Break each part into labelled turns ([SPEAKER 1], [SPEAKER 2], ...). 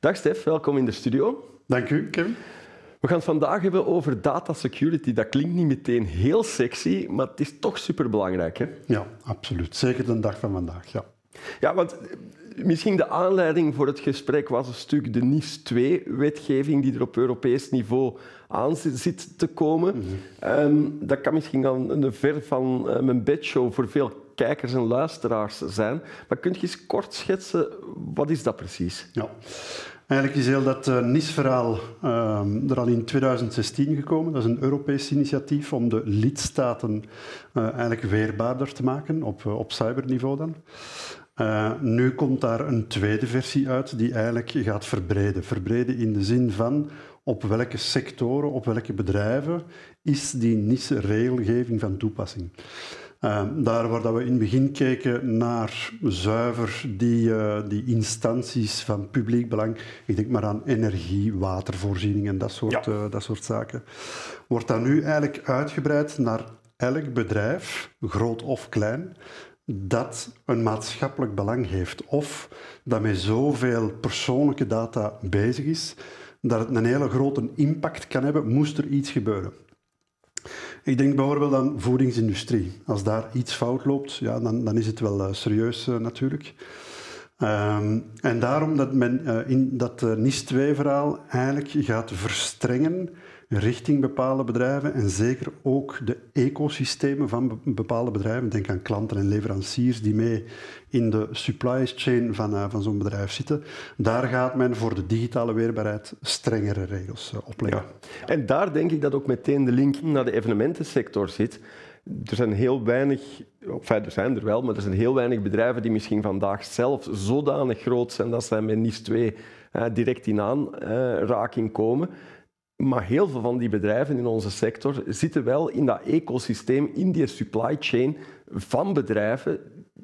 [SPEAKER 1] Dag Stef, welkom in de studio.
[SPEAKER 2] Dank u, Kevin.
[SPEAKER 1] We gaan het vandaag hebben over data security. Dat klinkt niet meteen heel sexy, maar het is toch superbelangrijk. Hè?
[SPEAKER 2] Ja, absoluut. Zeker de dag van vandaag. Ja,
[SPEAKER 1] ja want misschien de aanleiding voor het gesprek was een stuk de NIS 2-wetgeving die er op Europees niveau aan zit te komen. Mhm. Ehm, dat kan misschien dan een ver van uh, mijn bedshow voor veel kijkers en luisteraars zijn. Maar kunt je eens kort schetsen, wat is dat precies?
[SPEAKER 2] Ja. Eigenlijk is heel dat uh, NIS-verhaal uh, er al in 2016 gekomen. Dat is een Europees initiatief om de lidstaten uh, eigenlijk weerbaarder te maken, op, op cyberniveau dan. nu komt daar een tweede versie uit die eigenlijk gaat verbreden. Verbreden in de zin van op welke sectoren, op welke bedrijven is die NIS-regelgeving van toepassing. Ehm, daar waar dat we in het begin keken naar zuiver die, uh, die instanties van publiek belang, ik denk maar aan energie, watervoorziening en dat soort, uh, dat soort zaken, wordt dat nu eigenlijk uitgebreid naar elk bedrijf, groot of klein, dat een maatschappelijk belang heeft of dat met zoveel persoonlijke data bezig is, dat het een hele grote impact kan hebben, moest er iets gebeuren. Ik denk bijvoorbeeld aan voedingsindustrie. Als daar iets fout loopt, ja, dan, dan is het wel uh, serieus uh, natuurlijk. Um, en daarom dat men uh, in dat NIS-2-verhaal eigenlijk gaat verstrengen richting bepaalde bedrijven en zeker ook de ecosystemen van bepaalde bedrijven. Denk aan klanten en leveranciers die mee in de supply chain van, uh, van zo'n bedrijf zitten. Daar gaat men voor de digitale weerbaarheid strengere regels uh, opleggen.
[SPEAKER 1] Ja. En daar denk ik dat ook meteen de link naar de evenementensector zit. Er zijn heel weinig, enfin, er zijn er wel, maar er zijn heel weinig bedrijven die misschien vandaag zelf zodanig groot zijn dat zij met NIS 2 uh, direct in aanraking komen. Maar heel veel van die bedrijven in onze sector zitten wel in dat ecosysteem, in die supply chain van bedrijven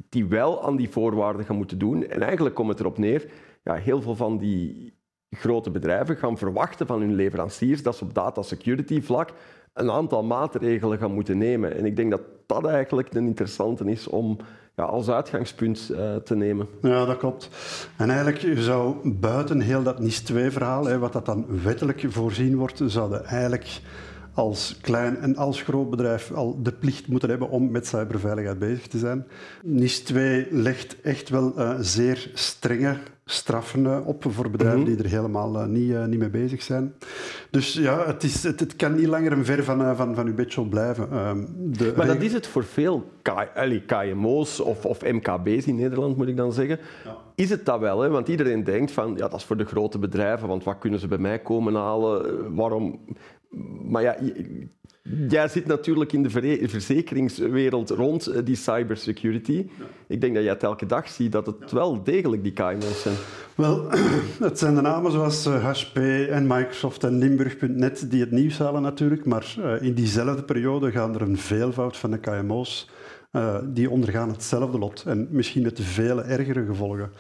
[SPEAKER 1] die wel aan die voorwaarden gaan moeten doen. En eigenlijk komt het erop neer, ja, heel veel van die grote bedrijven gaan verwachten van hun leveranciers dat ze op data security vlak een aantal maatregelen gaan moeten nemen. En ik denk dat dat eigenlijk een interessante is om als uitgangspunt uh, te nemen.
[SPEAKER 2] Ja, dat klopt. En eigenlijk zou buiten heel dat NIS-2-verhaal, wat dat dan wettelijk voorzien wordt, zouden eigenlijk als klein en als groot bedrijf al de plicht moeten hebben om met cyberveiligheid bezig te zijn. NIS 2 legt echt wel uh, zeer strenge straffen uh, op voor bedrijven mm -hmm. die er helemaal uh, niet, niet mee bezig zijn. Dus ja, het, is, het, het kan niet langer een ver van, van, van uw bedshow blijven.
[SPEAKER 1] Ehm, de maar dat is het voor veel KMO's of, of MKB's in Nederland, moet ik dan zeggen. Ja. Is het dat wel? Hè? Want iedereen denkt van, ja, dat is voor de grote bedrijven, want wat kunnen ze bij mij komen halen? Waarom maar ja, jij zit natuurlijk in de verzekeringswereld rond eh, die cybersecurity. Ik denk dat jij het elke dag ziet dat het wel degelijk die KMO's zijn.
[SPEAKER 2] Wel, het zijn de namen zoals HP eh, en Microsoft en Limburg.net die het nieuws halen natuurlijk, maar eh, in diezelfde periode gaan er een veelvoud van de KMO's uh, die ondergaan hetzelfde lot en misschien met vele ergere gevolgen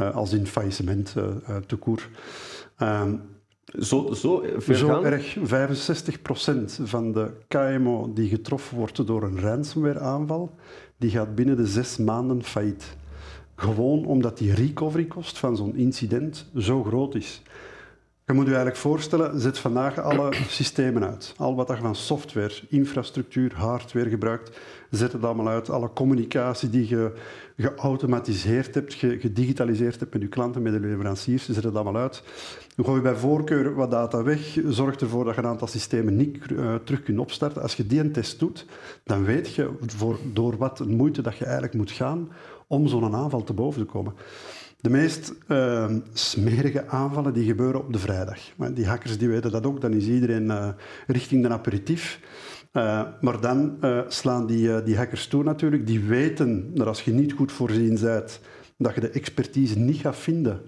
[SPEAKER 2] uh, als in faillissement uh, toekoor. Ehm,
[SPEAKER 1] zo, zo,
[SPEAKER 2] zo erg. 65% van de KMO die getroffen wordt door een ransomware-aanval, die gaat binnen de zes maanden failliet. Gewoon omdat die recovery kost van zo'n incident zo groot is. Je moet je eigenlijk voorstellen, zet vandaag alle systemen uit. Al wat je van software, infrastructuur, hardware gebruikt, zet het allemaal uit. Alle communicatie die je geautomatiseerd hebt, gedigitaliseerd hebt met je klanten, met de leveranciers, zet het allemaal uit. Dan gooi je bij voorkeur wat data weg, zorgt ervoor dat je een aantal systemen niet uh, terug kunt opstarten. Als je die een test doet, dan weet je voor, door wat moeite dat je eigenlijk moet gaan om zo'n aanval te boven te komen. De meest uh, smerige aanvallen die gebeuren op de vrijdag. Die hackers die weten dat ook, dan is iedereen uh, richting de aperitief. Uh, maar dan uh, slaan die, die hackers toe natuurlijk. Die weten dat als je niet goed voorzien bent, dat je de expertise niet gaat vinden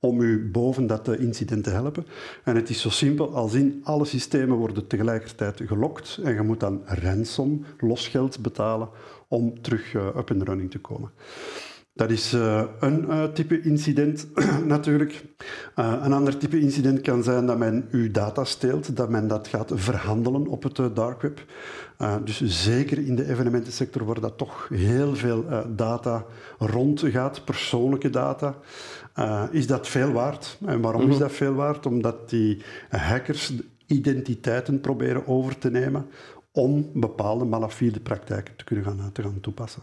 [SPEAKER 2] om u boven dat incident te helpen. En het is zo simpel als in alle systemen worden tegelijkertijd gelokt en je moet dan ransom, losgeld betalen om terug up in running te komen. Dat is uh, een uh, type incident natuurlijk. Uh, een ander type incident kan zijn dat men uw data steelt, dat men dat gaat verhandelen op het dark web. dus zeker in de evenementensector waar dat toch heel veel data rondgaat, persoonlijke data, is dat veel waard. En waarom is mhm. dat veel waard? Omdat die hackers identiteiten proberen over te nemen om bepaalde malafide praktijken te kunnen gaan, te gaan toepassen.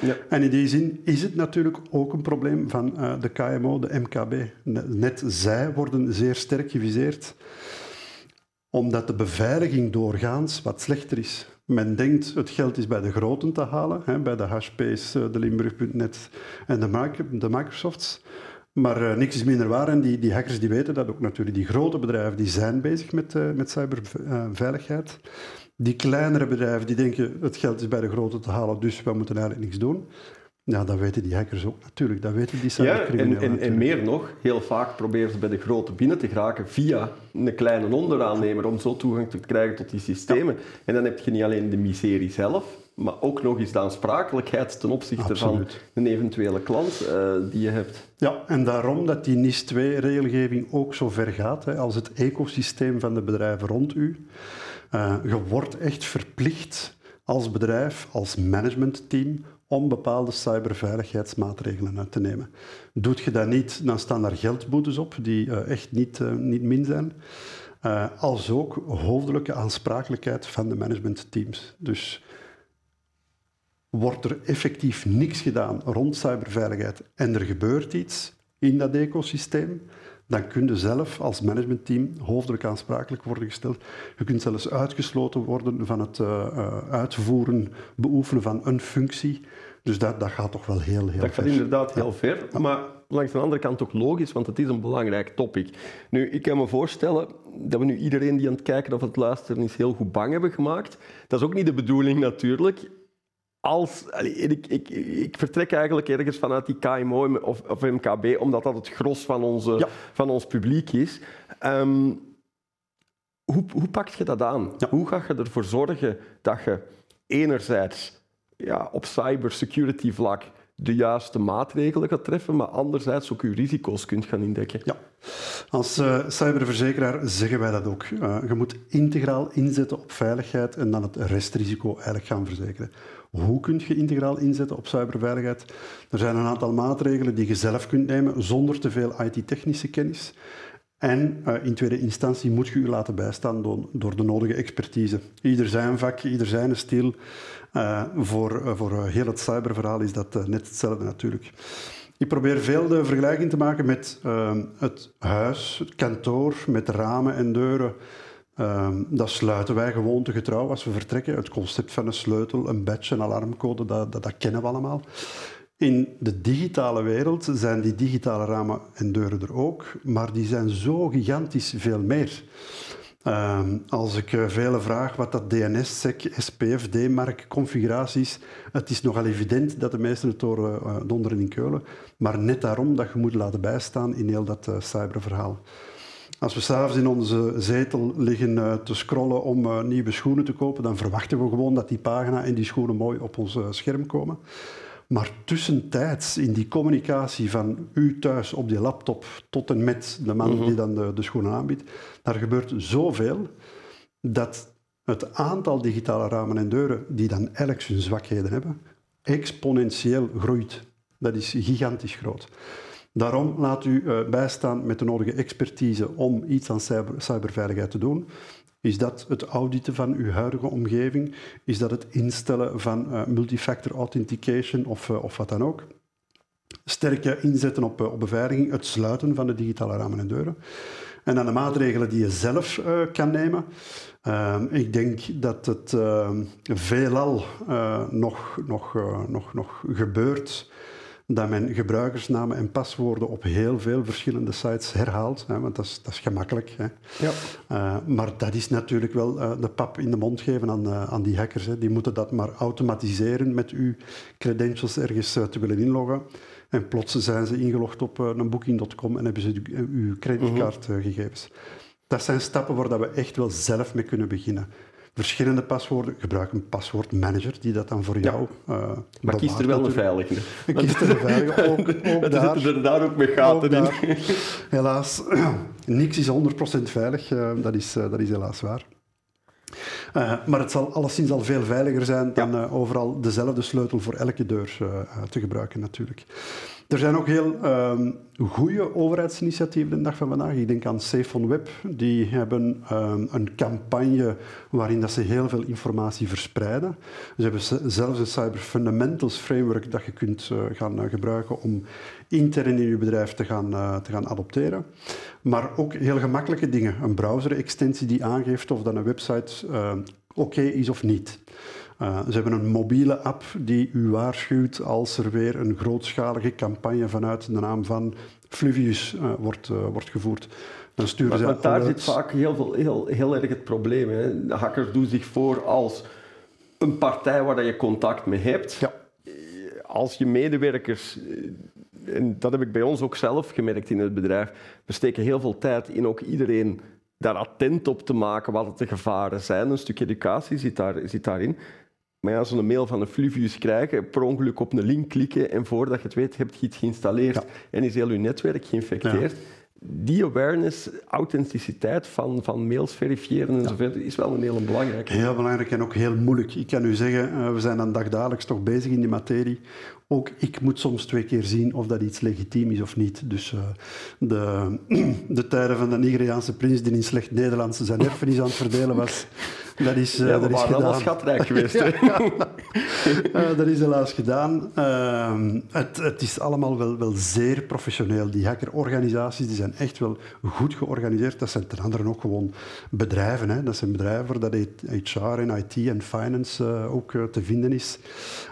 [SPEAKER 2] Ja. En in die zin is het natuurlijk ook een probleem van uh, de KMO, de MKB. Net zij worden zeer sterk geviseerd, omdat de beveiliging doorgaans wat slechter is. Men denkt het geld is bij de groten te halen, hè, bij de HP's, eh, de Limburg.net en de, de Microsofts. Maar uh, niks is minder waar en die, die, hackers die weten dat ook natuurlijk. Die grote bedrijven die zijn bezig met, uh, met cyberveiligheid. Die kleinere bedrijven die denken het geld is bij de grote te halen, dus we moeten eigenlijk niks doen. Ja, dat weten die hackers ook natuurlijk. Dat weten die cybercriminelen.
[SPEAKER 1] Ja, en, en, en, meer nog, heel vaak proberen ze bij de grote binnen te geraken via een kleine onderaannemer om zo toegang te krijgen tot die systemen. En dan heb je niet alleen de miserie zelf, maar ook nog eens de aansprakelijkheid ten opzichte van een eventuele klant uh, die je hebt.
[SPEAKER 2] Ja, en daarom dat die NIS 2-regelgeving ook zo ver gaat, hè, als het ecosysteem van de bedrijven rond u. Uh, je wordt echt verplicht als bedrijf, als managementteam, om bepaalde cyberveiligheidsmaatregelen uit te nemen. Doet je dat niet, dan staan daar geldboetes op die uh, echt niet, niet min zijn. Uh, als ook hoofdelijke aansprakelijkheid van de managementteams. Dus wordt er effectief niks gedaan rond cyberveiligheid en er gebeurt iets in dat ecosysteem, dan kun je zelf als managementteam hoofdelijk aansprakelijk worden gesteld. Je kunt zelfs uitgesloten worden van het uh, uitvoeren, beoefenen van een functie. Dus dat, dat gaat toch wel heel, heel
[SPEAKER 1] dat
[SPEAKER 2] ver.
[SPEAKER 1] Dat gaat inderdaad heel ver, maar langs de andere kant ook logisch, want het is een belangrijk topic. Nu, ik kan me voorstellen dat we nu iedereen die aan het kijken of het luisteren is heel goed bang hebben gemaakt. Dat is ook niet de bedoeling natuurlijk als, ik, ik, ik, vertrek eigenlijk ergens vanuit die KMO of, of MKB, omdat dat het gros van, onze, van ons publiek is. Um, hoe, hoe pak je dat aan? Hoe ga je ervoor zorgen dat je enerzijds ja, op cybersecurity vlak de juiste maatregelen gaat treffen, maar anderzijds ook je risico's kunt gaan indekken?
[SPEAKER 2] Ja, als uh, cyberverzekeraar zeggen wij dat ook. Uh, je moet integraal inzetten op veiligheid en dan het restrisico eigenlijk gaan verzekeren. Hoe kun je integraal inzetten op cyberveiligheid? Er zijn een aantal maatregelen die je zelf kunt nemen zonder te veel IT-technische kennis. En uh, in tweede instantie moet je je laten bijstaan door, door, de nodige expertise. Ieder zijn vak, ieder zijn stil. Uh, voor, uh, voor heel het cyberverhaal is dat net hetzelfde natuurlijk. Ik probeer veel de vergelijking te maken met het huis, het kantoor, met ramen en deuren. Um, dat sluiten wij gewoon te getrouw als we vertrekken. Het concept van een sleutel, een badge, een alarmcode, dat, dat, kennen we allemaal. In de digitale wereld zijn die digitale ramen en deuren er ook, maar die zijn zo gigantisch veel meer. Um, als ik uh, vraag wat dat DNS-sec, SPF, D-mark configuraties, het is nogal evident dat de meesten het uh, donderen in Keulen, maar net daarom dat je moet laten bijstaan in heel dat uh, cyberverhaal. Als we s'avonds in onze zetel liggen uh, te scrollen om uh, nieuwe schoenen te kopen, dan verwachten we gewoon dat die pagina en die schoenen mooi op ons uh, scherm komen. Maar tussentijds, in die communicatie van u thuis op die laptop tot en met de man die mhm. dan de, de schoenen aanbiedt, daar gebeurt zoveel dat het aantal digitale ramen en deuren die dan elk zijn zwakheden hebben, exponentieel groeit. Dat is gigantisch groot. Daarom laat u uh, bijstaan met de nodige expertise om iets aan cyber, cyberveiligheid te doen. Is dat het auditen van uw huidige omgeving? Is dat het instellen van uh, multifactor authentication of, uh, of wat dan ook? Sterke inzetten op, op beveiliging, het sluiten van de digitale ramen en deuren. En dan de maatregelen die je zelf kan nemen. Ehm, ik denk dat het ehm, veelal nog, nog, nog, nog gebeurt dat men gebruikersnamen en paswoorden op heel veel verschillende sites herhaalt, hè, want dat is, dat is gemakkelijk. Hè. Ja. Uh, maar dat is natuurlijk wel uh, de pap in de mond geven aan, uh, aan die hackers. Hè. Die moeten dat maar automatiseren met uw credentials ergens te willen inloggen. En plots zijn ze ingelogd op een booking.com en hebben ze uw creditcardgegevens. Mhm. Dat zijn stappen waar dat we echt wel zelf mee kunnen beginnen. Verschillende paswoorden. Gebruik een paswoordmanager die dat dan voor jou
[SPEAKER 1] uh, Maar kies er wel een veilige.
[SPEAKER 2] Kies er een veilige. Ook, ook
[SPEAKER 1] daar, zitten er daar ook met gaten in.
[SPEAKER 2] Helaas, niks is 100% veilig. Uh, dat, is, uh, dat is helaas waar. Uh, maar het zal alleszins al veel veiliger zijn dan ja. uh, overal dezelfde sleutel voor elke deur uh, te gebruiken natuurlijk. Er zijn ook heel um, goede overheidsinitiatieven de dag van vandaag. Ik denk aan Safe on Web. Die hebben um, een campagne waarin dat ze heel veel informatie verspreiden. Ze hebben zelfs een Cyber Fundamentals framework dat je kunt uh, gaan uh, gebruiken om intern in je bedrijf te gaan, uh, te gaan adopteren. Maar ook heel gemakkelijke dingen. Een browser-extensie die aangeeft of dan een website oké okay is of niet. Uh, ze hebben een mobiele app die u waarschuwt als er weer een grootschalige campagne vanuit de naam van Fluvius uh, wordt, uh, wordt gevoerd.
[SPEAKER 1] Dan sturen maar, ze maar daar zit vaak heel, veel, heel, heel erg het probleem. Hè. De hackers doen zich voor als een partij waar je contact mee hebt. Ja. Als je medewerkers en dat heb ik bij ons ook zelf gemerkt in het bedrijf, we steken heel veel tijd in ook iedereen daar attent op te maken wat de gevaren zijn. Een stuk educatie zit, daar, zit daarin. Maar ja, zo'n mail van een Fluvius krijgen, per ongeluk op een link klikken en voordat je het weet heb je iets geïnstalleerd en is heel je netwerk geïnfecteerd. Die awareness, authenticiteit van, van mails verifiëren en ja. is wel een heel belangrijke.
[SPEAKER 2] Heel belangrijk en ook heel moeilijk. Ik kan u zeggen, uh, we zijn dan dagdagelijks toch bezig in die materie. Ook ik moet soms twee keer zien of dat iets legitiem is of niet. Dus uh, de, de tijden van de Nigeriaanse prins die in slecht Nederlands zijn erfenis aan het verdelen was, dat is, uh,
[SPEAKER 1] ja,
[SPEAKER 2] dat is
[SPEAKER 1] gedaan. schatrijk geweest. ja,
[SPEAKER 2] uh, dat is helaas gedaan. Uh, het, het, is allemaal wel, wel zeer professioneel. Die hackerorganisaties die zijn echt wel goed georganiseerd. Dat zijn ten andere ook gewoon bedrijven. Hè. Dat zijn bedrijven waar dat HR en IT en finance ook te vinden is.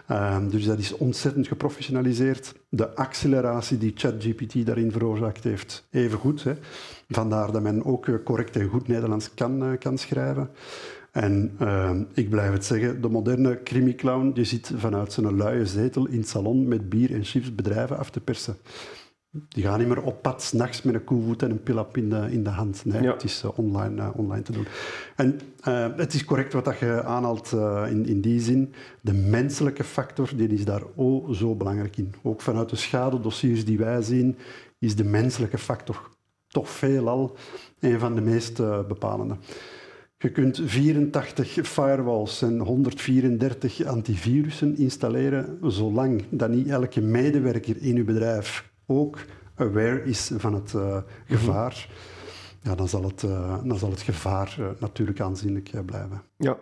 [SPEAKER 2] Ehm, dus dat is ontzettend geprofessionaliseerd. De acceleratie die ChatGPT daarin veroorzaakt heeft, even goed. Hè. Vandaar dat men ook correct en goed Nederlands kan, kan schrijven. En uh, ik blijf het zeggen, de moderne crimiclown die zit vanuit zijn luie zetel in het salon met bier en chips bedrijven af te persen. Die gaan niet meer op pad s'nachts met een koevoet en een pilap in de, in de hand. Nee, ja. het is uh, online, uh, online te doen. En uh, het is correct wat dat je aanhaalt in, in die zin. De menselijke factor die is daar oh zo belangrijk in. Ook vanuit de schadedossiers die wij zien, is de menselijke factor toch veelal een van de meest bepalende. Je kunt 84 firewalls en 134 antivirussen installeren, zolang dat niet elke medewerker in uw bedrijf ook aware is van het uh, gevaar. Ja, dan zal het, uh, dan zal het gevaar uh, natuurlijk aanzienlijk blijven.
[SPEAKER 1] Ja,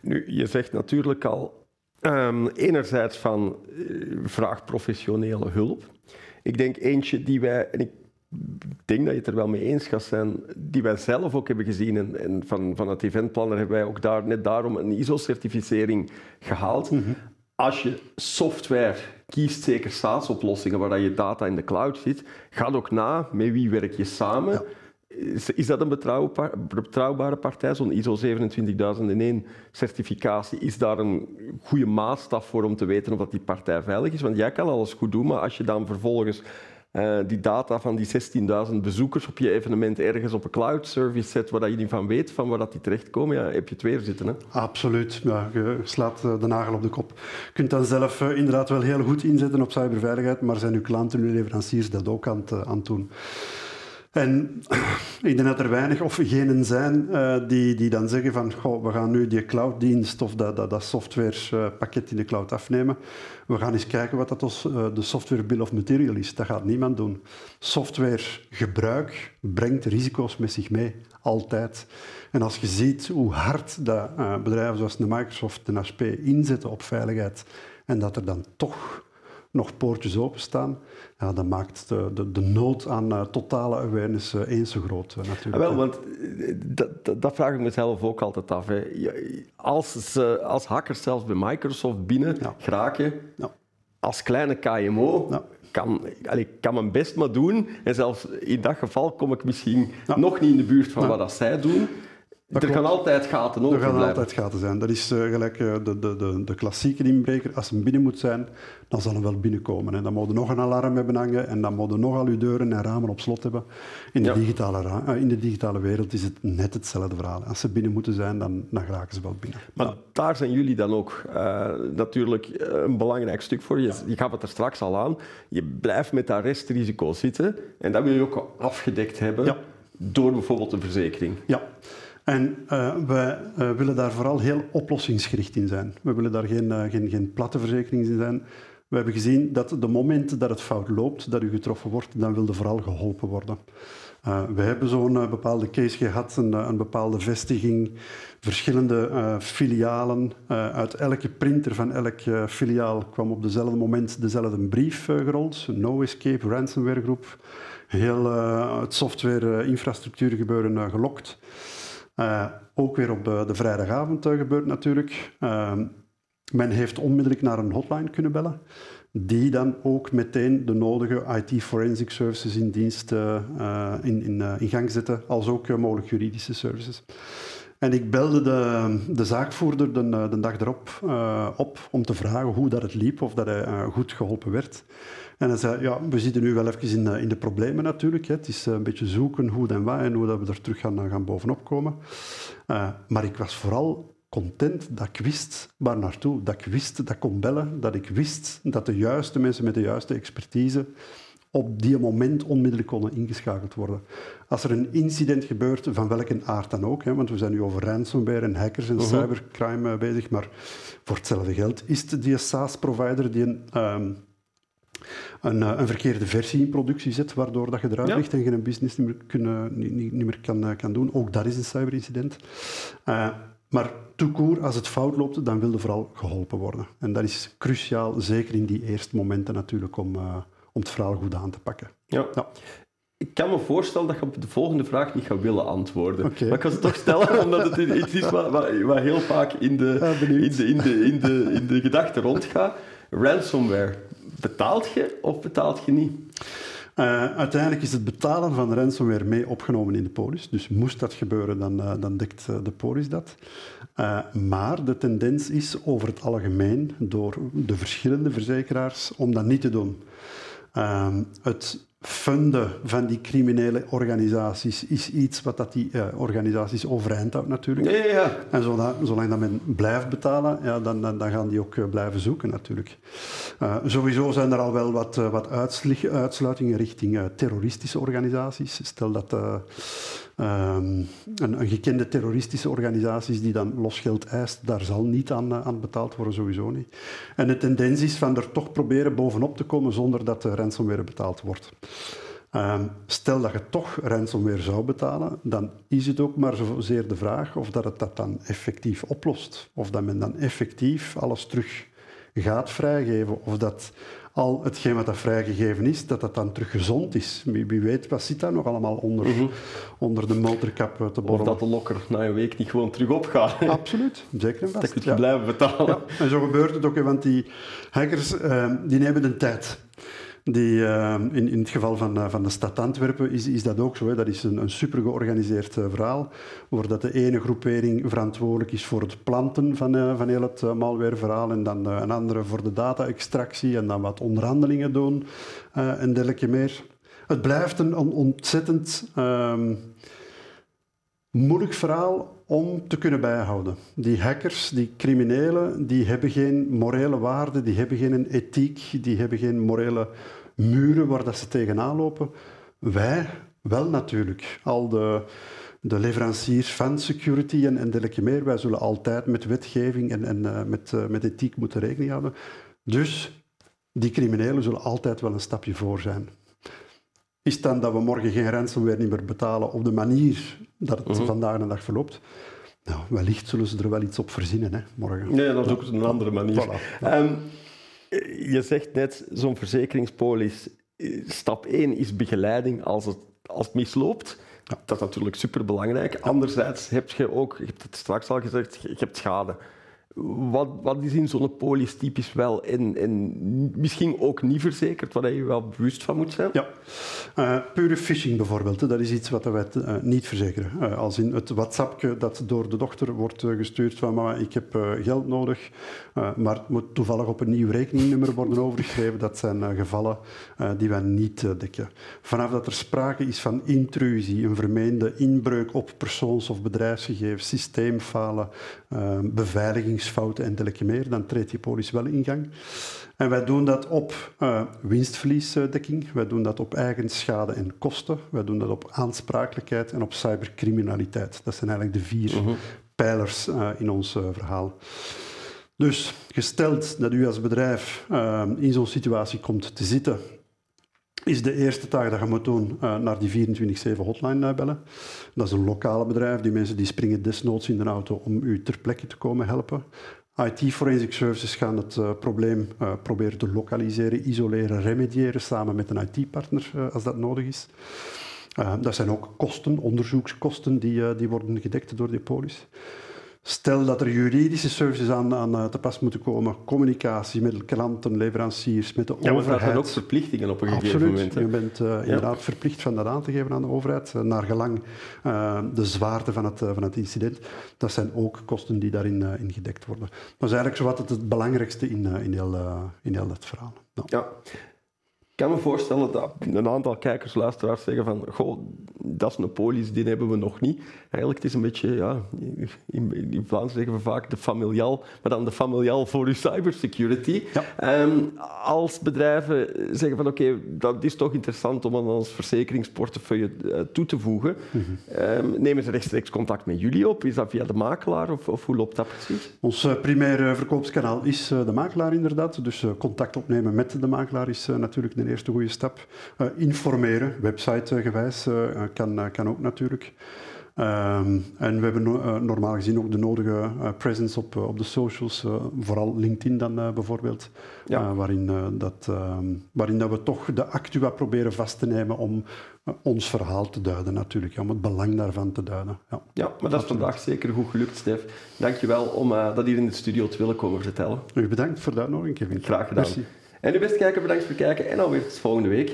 [SPEAKER 1] nu, je zegt natuurlijk al, um, enerzijds van vraag professionele hulp. Ik denk eentje die wij, en ik denk dat je het er wel mee eens gaat zijn, die wij zelf ook hebben gezien. En, en van, van het eventplanner hebben wij ook daar, net daarom een ISO-certificering gehaald. Mhm. Als je software kiest, zeker SaaS-oplossingen waar je data in de cloud zit, ga ook na met wie werk je samen. Is, is, dat een betrouwbare partij, zo'n ISO 27001 certificatie? Is daar een goede maatstaf voor om te weten of dat die partij veilig is? Want jij kan alles goed doen, maar als je dan vervolgens uh, die data van die 16.000 bezoekers op je evenement ergens op een cloud service zet, waar je niet van weet van waar dat die terechtkomen, ja, heb je het weer zitten. Hè?
[SPEAKER 2] Absoluut, ja, je slaat eh, de nagel op de kop. Je kunt dan zelf uh, inderdaad wel heel goed inzetten op cyberveiligheid, maar zijn uw klanten en uw leveranciers dat ook aan aan het doen? En ik denk dat er weinig of genen zijn uh, die, die dan zeggen van goh, we gaan nu die clouddienst of dat, dat, dat softwarepakket in de cloud afnemen. We gaan eens kijken wat dat ons, uh, de software bill of material is. Dat gaat niemand doen. Softwaregebruik brengt risico's met zich mee, altijd. En als je ziet hoe hard dat, bedrijven zoals de Microsoft en HP inzetten op veiligheid en dat er dan toch nog poortjes openstaan, ja, dat maakt de, de, de nood aan uh, totale awareness uh, eens zo groot uh, natuurlijk.
[SPEAKER 1] Ja, wel, want dat, vraag ik mezelf ook altijd af. Hè. Als, ze, als hackers zelfs bij Microsoft binnen ja. geraken, ja. als kleine KMO, kan, allee, kan mijn best maar doen. En zelfs in dat geval kom ik misschien nog niet in de buurt van wat dat zij doen er gaan altijd gaten over
[SPEAKER 2] Er gaan
[SPEAKER 1] blijven.
[SPEAKER 2] altijd gaten zijn. Dat is eh, gelijk eh, de, de, de, de klassieke inbreker. Als hem binnen moet zijn, dan zal hij wel binnenkomen. En dan moet nog een alarm hebben hangen en dan moet je nog al je deuren en ramen op slot hebben. In de,
[SPEAKER 1] Ja.
[SPEAKER 2] digitale, eh, in de digitale wereld is het net hetzelfde verhaal. Als ze binnen moeten zijn, dan, dan geraken ze wel binnen.
[SPEAKER 1] Maar daar zijn jullie dan ook natuurlijk een belangrijk stuk voor. Je, je gaf het er straks al aan. Je blijft met dat restrisico zitten. En dat wil je ook afgedekt hebben door bijvoorbeeld een verzekering.
[SPEAKER 2] Ja, en eh, wij eh, willen daar vooral heel oplossingsgericht in zijn. We willen daar geen, eh, geen, geen platte verzekering in zijn. We hebben gezien dat de momenten dat het fout loopt, dat u getroffen wordt, dan wil je vooral geholpen worden. We hebben zo'n bepaalde case gehad, een, bepaalde vestiging, verschillende filialen. Uit elke printer van elk filiaal kwam op dezelfde moment dezelfde brief gerold. No Escape ransomware groep. Heel het software-infrastructuur gebeuren gelokt. Eh, ook weer op de, de vrijdagavond eh, gebeurt natuurlijk. Eh, men heeft onmiddellijk naar een hotline kunnen bellen, die dan ook meteen de nodige IT forensic services in dienst eh, eh, in, in, eh, gang zetten, als ook eh, mogelijk juridische services. En ik belde de, de zaakvoerder de, de dag erop eh, op om te vragen hoe dat het liep, of dat hij eh, goed geholpen werd. En hij zei, ja, we zitten nu wel even in, de- in de problemen natuurlijk. Hè. Het is eh, een beetje zoeken hoe en wat en hoe dat we er terug gaan, gaan bovenop komen. Eh, maar ik was vooral content dat ik wist waar naartoe. Dat ik wist dat ik kon bellen. Dat ik wist dat de juiste mensen met de juiste expertise op die moment onmiddellijk konden ingeschakeld worden. Als er een incident gebeurt, van welke aard dan ook, hè, want we zijn nu over ransomware en hackers en cybercrime eh, bezig, maar voor hetzelfde geld is het die SaaS-provider die een, ehm, een, eh, een verkeerde versie in productie zet, waardoor dat je eruit
[SPEAKER 1] Ja.
[SPEAKER 2] ligt en je een business niet meer, kunnen, niet, niet, niet meer kan, eh, kan doen. Ook dat is een cyberincident. Eh, maar court, als het fout loopt, dan wil je vooral geholpen worden. En dat is cruciaal, zeker in die eerste momenten natuurlijk, om, eh, om het verhaal goed aan te pakken.
[SPEAKER 1] Ja.
[SPEAKER 2] Ja.
[SPEAKER 1] Ik kan me voorstellen dat je op de volgende vraag niet gaat willen antwoorden. Maar ik kan ze toch stellen, omdat het iets is wat, wat, wat heel vaak in de,
[SPEAKER 2] Ja,
[SPEAKER 1] in de, in de, in de, in de gedachte rondgaat. Ransomware, betaalt je of betaalt je niet?
[SPEAKER 2] Eh, uiteindelijk is het betalen van ransomware mee opgenomen in de polis. Dus moest dat gebeuren, dan, eh, dan dekt eh, de polis dat. Maar de tendens is over het algemeen door de verschillende verzekeraars om dat niet te doen. Ehm, het funden van die criminele organisaties is iets wat dat die eh, organisaties overeind houdt natuurlijk.
[SPEAKER 1] Ja, ja, ja.
[SPEAKER 2] En zolang, zolang dat men blijft betalen, ja, dan, dan, dan gaan die ook eh, blijven zoeken natuurlijk. Eh, sowieso zijn er al wel wat, wat uitsluitingen richting terroristische organisaties. Stel dat eh, ehm, een, een gekende terroristische organisatie is die dan los geld eist, daar zal niet aan, eh, aan betaald worden, sowieso niet. En de tendens is van er toch proberen bovenop te komen zonder dat de ransomware betaald wordt. Ehm, stel dat je toch ransomware zou betalen, dan is het ook maar zozeer de vraag of dat het dat dan effectief oplost. Of dat men dan effectief alles terug gaat vrijgeven. Of dat al hetgeen wat dat vrijgegeven is, dat dat dan terug gezond is. Wie, wie weet, wat zit daar nog allemaal onder, onder de motorkap eh, te
[SPEAKER 1] Of
[SPEAKER 2] borrelen.
[SPEAKER 1] dat de lokker na een week niet gewoon terug opgaat.
[SPEAKER 2] Absoluut, zeker en
[SPEAKER 1] Dat
[SPEAKER 2] vast.
[SPEAKER 1] je
[SPEAKER 2] ja.
[SPEAKER 1] het blijven betalen.
[SPEAKER 2] Ja, en zo gebeurt het ook, want die hackers eh, die nemen de tijd. Die, eh, in, in het geval van, eh, van de stad Antwerpen is, is dat ook zo. Hè. Dat is een, een super georganiseerd eh, verhaal, waar dat de ene groepering verantwoordelijk is voor het planten van, van heel het malwareverhaal en dan een andere voor de data-extractie en dan wat onderhandelingen doen en dergelijke meer. Het blijft een on- ontzettend ehm, moeilijk verhaal om te kunnen bijhouden. Die hackers, die criminelen, die hebben geen morele waarde, die hebben geen ethiek, die hebben geen morele muren waar dat ze tegenaan lopen. Wij wel natuurlijk. Al de, de leveranciers van security en, en dergelijke meer, wij zullen altijd met wetgeving en, en eh, met, eh, met ethiek moeten rekening houden. Dus die criminelen zullen altijd wel een stapje voor zijn. Is dan dat we morgen geen ransomware niet meer betalen op de manier dat het
[SPEAKER 1] Mhm.
[SPEAKER 2] vandaag de dag verloopt? Nou, wellicht zullen ze er wel iets op verzinnen, hè, morgen.
[SPEAKER 1] Nee, dat is ook een andere manier.
[SPEAKER 2] Voilà.
[SPEAKER 1] Ehm, je zegt net, zo'n verzekeringspolis, eh, stap 1 is begeleiding als het, als het misloopt. Dat is natuurlijk superbelangrijk. Anderzijds heb je ook, je hebt het straks al gezegd, je hebt schade. Wat, wat is in zo'n polis typisch wel en, en misschien ook niet verzekerd, waar je wel bewust van moet zijn?
[SPEAKER 2] Ja, uh, pure phishing bijvoorbeeld, dat is iets wat wij uh, niet verzekeren. Uh, als in het WhatsAppje dat door de dochter wordt gestuurd van mama, ik heb geld nodig, maar het moet toevallig op een nieuw rekeningnummer worden overgeschreven. Dat zijn gevallen die wij niet dekken. Vanaf dat er sprake is van intrusie, een vermeende inbreuk op persoons- of bedrijfsgegevens, systeemfalen, beveiligingsfouten en dergelijke meer, dan treedt die polis wel in gang. En wij doen dat op uh, winstverliesdekking, wij doen dat op eigen schade en kosten, wij doen dat op aansprakelijkheid en op cybercriminaliteit. Dat zijn eigenlijk de vier mhm. pijlers uh, in ons uh, verhaal. Dus gesteld dat u als bedrijf in zo'n situatie komt te zitten, is de eerste taak dat je moet doen naar die 24-7 hotline bellen. Dat is een lokale bedrijf. Die mensen die springen desnoods in de auto om u ter plekke te komen helpen. IT Forensic Services gaan het uh, probleem uh, proberen te lokaliseren, isoleren, remediëren samen met een IT-partner uh, als dat nodig is. dat zijn ook kosten, onderzoekskosten, die, die worden gedekt door die polis. Stel dat er juridische services aan, aan eh, te pas moeten komen, communicatie met klanten, leveranciers, met de
[SPEAKER 1] ja,
[SPEAKER 2] overheid.
[SPEAKER 1] Ja, maar ook verplichtingen op een gegeven moment.
[SPEAKER 2] Hè? Je bent uh, inderdaad verplicht van dat aan te geven aan de overheid, uh, naar gelang uh, de zwaarte van het, van het incident. Dat zijn ook kosten die daarin in gedekt worden. Dat is eigenlijk zowat het, het belangrijkste in, in, heel, in heel dat verhaal.
[SPEAKER 1] Nou. Ja. Ik kan me voorstellen dat een aantal kijkers, luisteraars zeggen van goh, dat is een polis, die hebben we nog niet. Eigenlijk het is een beetje, ja, in, in Vlaams zeggen we vaak de familial, maar dan de familial voor uw cybersecurity. Ja. Um, als bedrijven zeggen van oké, dat is toch interessant om aan ons verzekeringsportefeuille uh, toe te voegen, mm -hmm. um, nemen ze rechtstreeks contact met jullie op? Is dat via de makelaar of, of hoe loopt dat precies?
[SPEAKER 2] Ons uh, primaire verkoopskanaal is uh, de makelaar inderdaad, dus contact opnemen met de makelaar is natuurlijk de eerste goede stap. informeren, websitegewijs kan, kan ook natuurlijk. Um, en we hebben uh, normaal gezien ook de nodige uh, presence op, uh, op de socials, vooral LinkedIn dan bijvoorbeeld, ja. waarin, dat, um, waarin dat we toch de actua proberen vast te nemen om ons verhaal te duiden natuurlijk, om het belang daarvan te duiden.
[SPEAKER 1] Ja, ja maar dat is vandaag zeker goed gelukt, Stef. Dankjewel om dat hier in de studio te willen komen vertellen.
[SPEAKER 2] U bedankt voor de uitnodiging, Kevin.
[SPEAKER 1] Graag gedaan. Merci. En u beste kijker, bedankt voor het kijken en alweer tot volgende week.